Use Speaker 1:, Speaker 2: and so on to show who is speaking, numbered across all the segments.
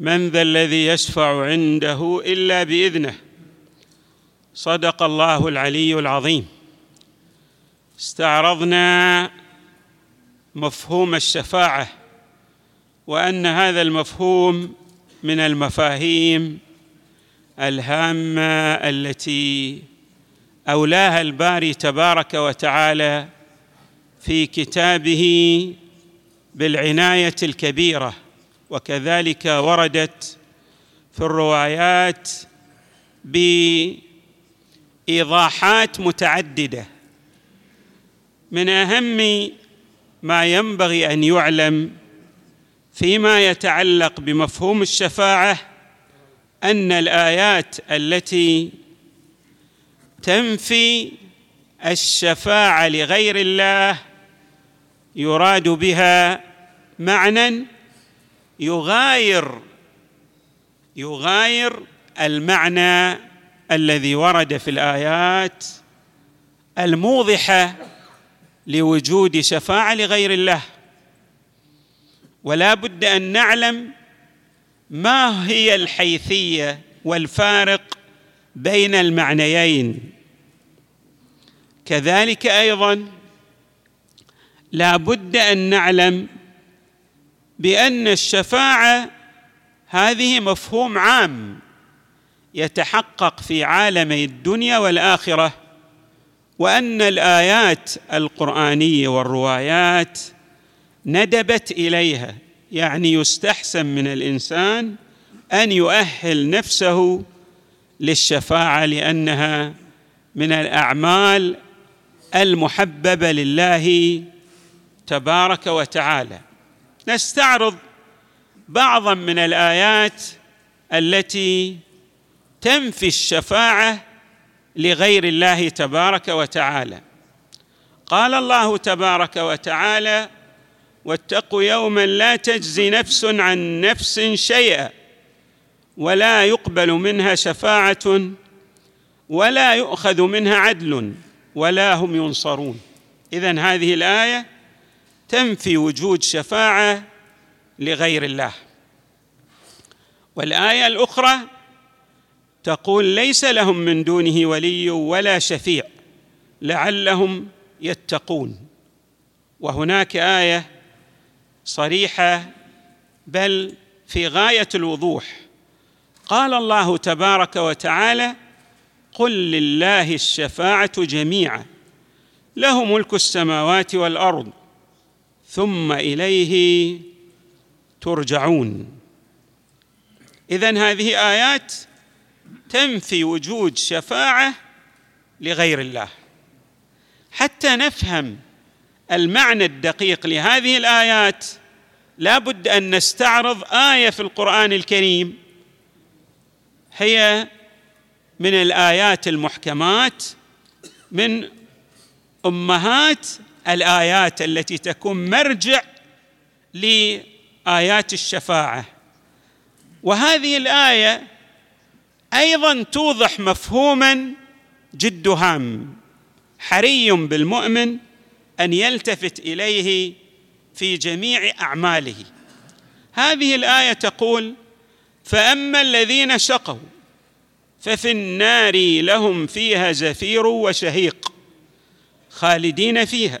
Speaker 1: من ذا الذي يشفع عنده إلا بإذنه؟ صدق الله العلي العظيم. استعرضنا مفهوم الشفاعة وأن هذا المفهوم من المفاهيم الهامة التي أولاها الباري تبارك وتعالى في كتابه بالعناية الكبيرة. وكذلك وردت في الروايات بإيضاحات متعددة. من أهم ما ينبغي أن يعلم فيما يتعلق بمفهوم الشفاعة أن الآيات التي تنفي الشفاعة لغير الله يراد بها معنى يغاير يغاير المعنى الذي ورد في الآيات الموضحة لوجود شفاعة لغير الله. ولا بد أن نعلم ما هي الحيثية والفارق بين المعنيين. كذلك أيضا لا بد أن نعلم بأن الشفاعة هذه مفهوم عام يتحقق في عالمي الدنيا والآخرة وأن الآيات القرآنية والروايات ندبت إليها. يعني يستحسن من الإنسان أن يؤهل نفسه للشفاعة لأنها من الأعمال المحببة لله تبارك وتعالى. نستعرض بعضا من الآيات التي تنفي الشفاعة لغير الله تبارك وتعالى. قال الله تبارك وتعالى واتقوا يوما لا تجزي نفس عن نفس شيئا ولا يقبل منها شفاعة ولا يؤخذ منها عدل ولا هم ينصرون. اذن هذه الآية تنفي وجود شفاعة لغير الله. والآية الأخرى تقول ليس لهم من دونه ولي ولا شفيع لعلهم يتقون. وهناك آية صريحة بل في غاية الوضوح. قال الله تبارك وتعالى قل لله الشفاعة جميعا له ملك السماوات والأرض ثم إليه ترجعون. إذن هذه آيات تنفي وجود شفاعة لغير الله. حتى نفهم المعنى الدقيق لهذه الآيات لا بد أن نستعرض آية في القرآن الكريم. هي من الآيات المحكمات من أمهات الآيات التي تكون مرجع لآيات الشفاعة. وهذه الآية أيضا توضح مفهوما جد هام حري بالمؤمن أن يلتفت إليه في جميع أعماله. هذه الآية تقول فأما الذين شقوا ففي النار لهم فيها زفير وشهيق خالدين فيها.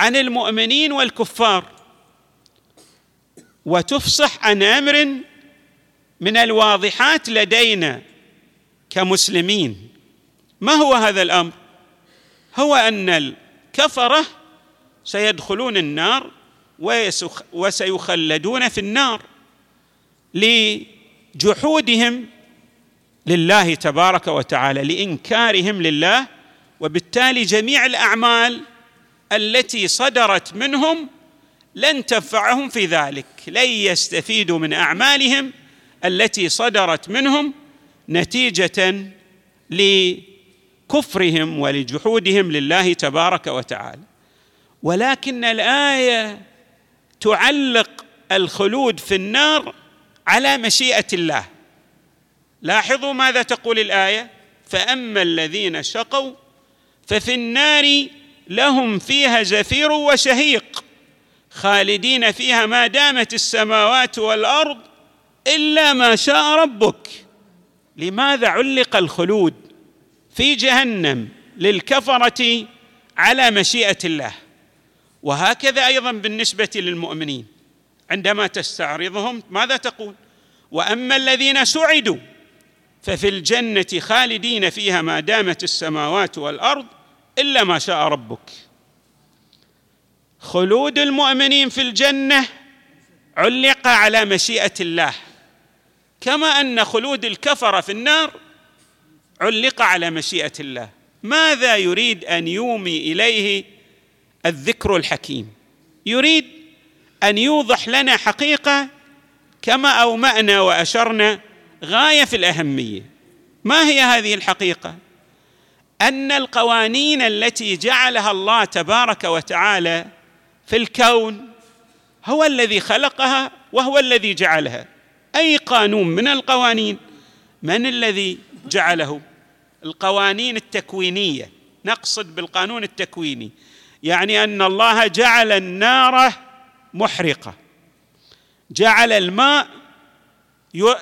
Speaker 1: عن المؤمنين والكفار. وتفصح عن أمر من الواضحات لدينا كمسلمين. ما هو هذا الأمر؟ هو أن الكفرة سيدخلون النار وسيخلدون في النار لجحودهم لله تبارك وتعالى لإنكارهم لله وبالتالي جميع الأعمال التي صدرت منهم لن تنفعهم في ذلك لن يستفيدوا من أعمالهم التي صدرت منهم نتيجة لكفرهم ولجحودهم لله تبارك وتعالى. ولكن الآية تعلق الخلود في النار على مشيئة الله. لاحظوا ماذا تقول الآية؟ فأما الذين شقوا ففي النار لهم فيها زفير وشهيق خالدين فيها ما دامت السماوات والأرض إلا ما شاء ربك. لماذا علق الخلود في جهنم للكفرة على مشيئة الله؟ وهكذا أيضا بالنسبة للمؤمنين. عندما تستعرضهم ماذا تقول؟ وأما الذين سعدوا ففي الجنة خالدين فيها ما دامت السماوات والأرض إلا ما شاء ربك. خلود المؤمنين في الجنة علق على مشيئة الله. كما أن خلود الكفره في النار علق على مشيئة الله. ماذا يريد أن يومي إليه الذكر الحكيم؟ يريد أن يوضح لنا حقيقة كما أومأنا وأشرنا غاية في الأهمية. ما هي هذه الحقيقة؟ أن القوانين التي جعلها الله تبارك وتعالى في الكون هو الذي خلقها وهو الذي جعلها. أي قانون من القوانين؟ من الذي جعله؟ القوانين التكوينية. نقصد بالقانون التكويني. يعني أن الله جعل النار محرقة. جعل الماء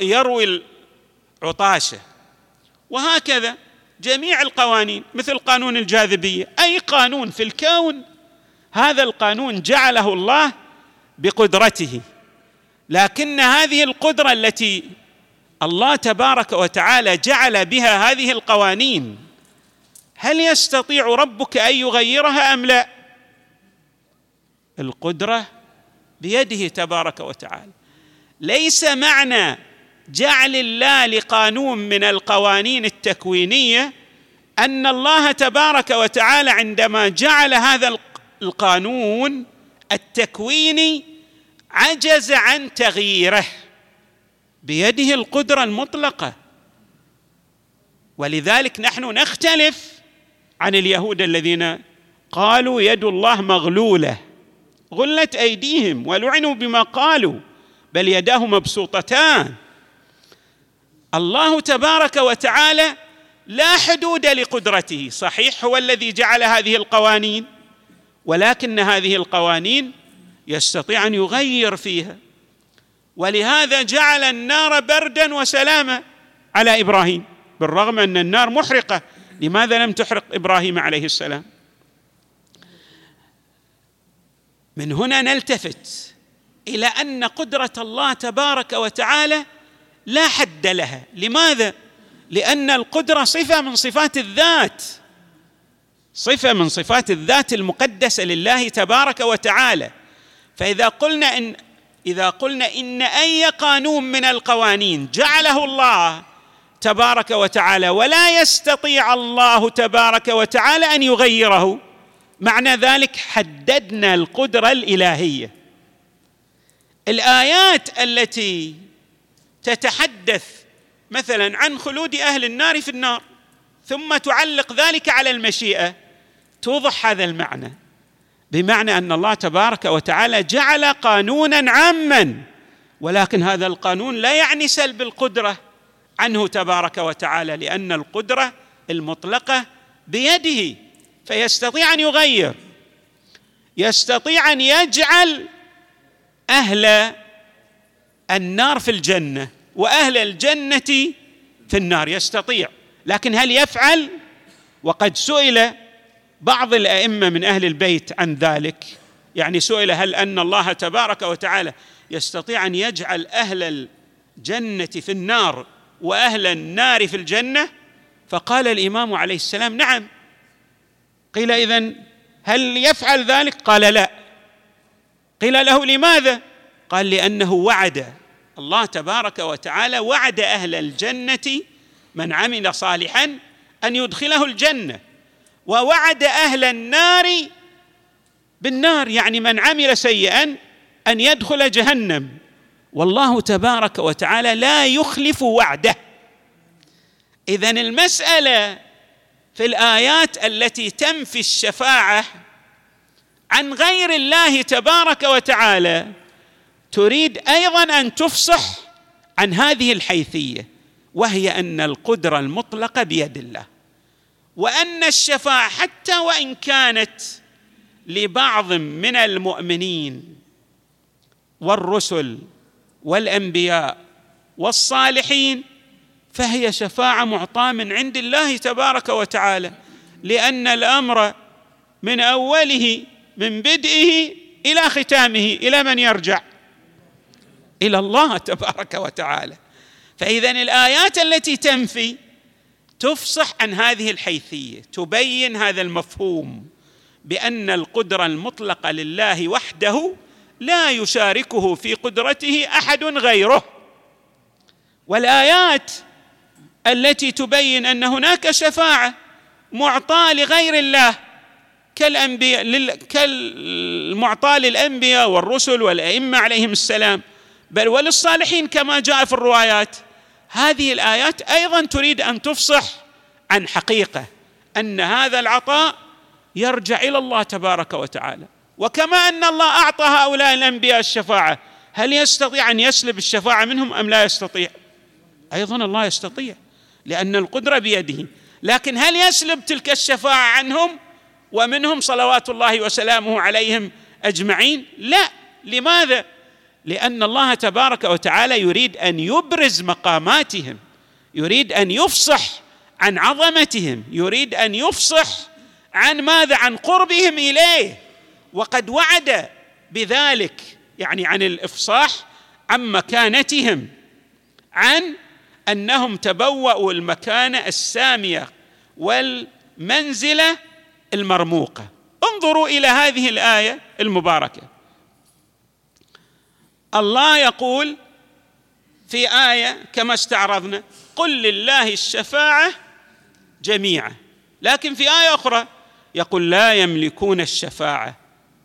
Speaker 1: يروي العطاشة. وهكذا. جميع القوانين مثل قانون الجاذبية. أي قانون في الكون هذا القانون جعله الله بقدرته. لكن هذه القدرة التي الله تبارك وتعالى جعل بها هذه القوانين هل يستطيع ربك أن يغيرها أم لا؟ القدرة بيده تبارك وتعالى. ليس معنى جعل الله لقانون من القوانين التكوينية أن الله تبارك وتعالى عندما جعل هذا القانون التكويني عجز عن تغييره بيده القدرة المطلقة. ولذلك نحن نختلف عن اليهود الذين قالوا يد الله مغلولة غلت أيديهم ولعنوا بما قالوا بل يداه مبسوطتان. الله تبارك وتعالى لا حدود لقدرته. صحيح هو الذي جعل هذه القوانين ولكن هذه القوانين يستطيع أن يغير فيها. ولهذا جعل النار بردا وسلاما على إبراهيم بالرغم أن النار محرقة. لماذا لم تحرق إبراهيم عليه السلام؟ من هنا نلتفت إلى أن قدرة الله تبارك وتعالى لا حد لها. لماذا؟ لأن القدرة صفة من صفات الذات. صفة من صفات الذات المقدسة لله تبارك وتعالى. فإذا قلنا ان إذا قلنا إن أي قانون من القوانين جعله الله تبارك وتعالى ولا يستطيع الله تبارك وتعالى أن يغيره معنى ذلك حددنا القدرة الإلهية. الآيات التي تتحدث مثلا عن خلود أهل النار في النار ثم تعلق ذلك على المشيئة توضح هذا المعنى. بمعنى أن الله تبارك وتعالى جعل قانونا عاما ولكن هذا القانون لا يعني سلب القدرة عنه تبارك وتعالى لأن القدرة المطلقة بيده فيستطيع أن يغير يستطيع أن يجعل أهل النار في الجنة. وأهل الجنة في النار يستطيع. لكن هل يفعل؟ وقد سئل بعض الأئمة من أهل البيت عن ذلك. يعني سئل هل أن الله تبارك وتعالى يستطيع أن يجعل أهل الجنة في النار وأهل النار في الجنة؟ فقال الإمام عليه السلام نعم. قيل إذن هل يفعل ذلك؟ قال لا. قيل له لماذا؟ قال لأنه وعد. الله تبارك وتعالى وعد أهل الجنة من عمل صالحا أن يدخله الجنة. ووعد أهل النار بالنار يعني من عمل سيئا أن يدخل جهنم. والله تبارك وتعالى لا يخلف وعده. اذا المسألة في الآيات التي تنفي الشفاعة عن غير الله تبارك وتعالى تريد أيضا أن تفصح عن هذه الحيثية وهي أن القدرة المطلقة بيد الله وأن الشفاعة حتى وإن كانت لبعض من المؤمنين والرسل والأنبياء والصالحين فهي شفاعة معطاة من عند الله تبارك وتعالى لأن الأمر من أوله من بدئه إلى ختامه إلى من يرجع. إلى الله تبارك وتعالى. فاذا الآيات التي تنفي تفصح عن هذه الحيثية تبين هذا المفهوم بأن القدرة المطلقة لله وحده لا يشاركه في قدرته أحد غيره. والآيات التي تبين أن هناك شفاعة معطاة لغير الله كالأنبياء كالمعطاة للأنبياء والرسل والأئمة عليهم السلام بل وللصالحين كما جاء في الروايات. هذه الآيات أيضا تريد أن تفصح عن حقيقة أن هذا العطاء يرجع إلى الله تبارك وتعالى. وكما أن الله أعطى هؤلاء الأنبياء الشفاعة هل يستطيع أن يسلب الشفاعة منهم أم لا يستطيع؟ أيضا الله يستطيع لأن القدرة بيده. لكن هل يسلب تلك الشفاعة عنهم ومنهم صلوات الله وسلامه عليهم أجمعين؟ لا. لماذا؟ لأن الله تبارك وتعالى يريد أن يبرز مقاماتهم يريد أن يفصح عن عظمتهم يريد أن يفصح عن ماذا؟ عن قربهم إليه. وقد وعد بذلك يعني عن الإفصاح عن مكانتهم عن أنهم تبوأوا المكانه السامية والمنزلة المرموقة. انظروا إلى هذه الآية المباركة. الله يقول في آية كما استعرضنا قل لله الشفاعة جميعا. لكن في آية أخرى يقول لا يملكون الشفاعة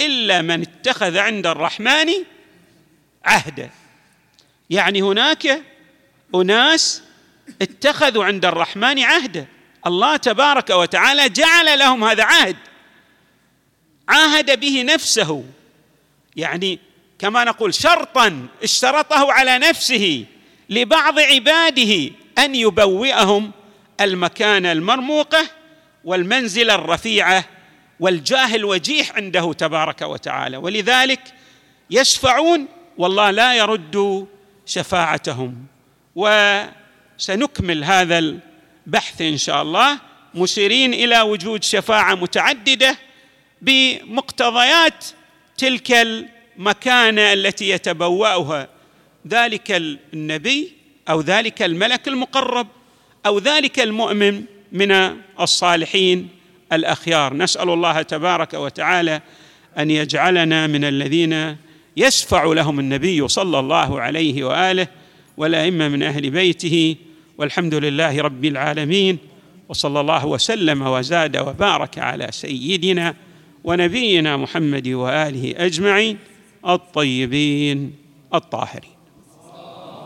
Speaker 1: إلا من اتخذ عند الرحمن عهدا. يعني هناك أناس اتخذوا عند الرحمن عهدا. الله تبارك وتعالى جعل لهم هذا عهد. عاهد به نفسه. يعني كما نقول شرطا اشترطه على نفسه لبعض عباده أن يبوئهم المكانة المرموقة والمنزلة الرفيعة والجاه الوجيح عنده تبارك وتعالى. ولذلك يشفعون والله لا يرد شفاعتهم. وسنكمل هذا البحث إن شاء الله. مشيرين إلى وجود شفاعة متعددة بمقتضيات تلك المكانه التي يتبوأها ذلك النبي أو ذلك الملك المقرب أو ذلك المؤمن من الصالحين الأخيار. نسأل الله تبارك وتعالى أن يجعلنا من الذين يشفع لهم النبي صلى الله عليه وآله والأئمة من أهل بيته والحمد لله رب العالمين وصلى الله وسلم وزاد وبارك على سيدنا ونبينا محمد وآله أجمعين. الطيبين الطاهرين.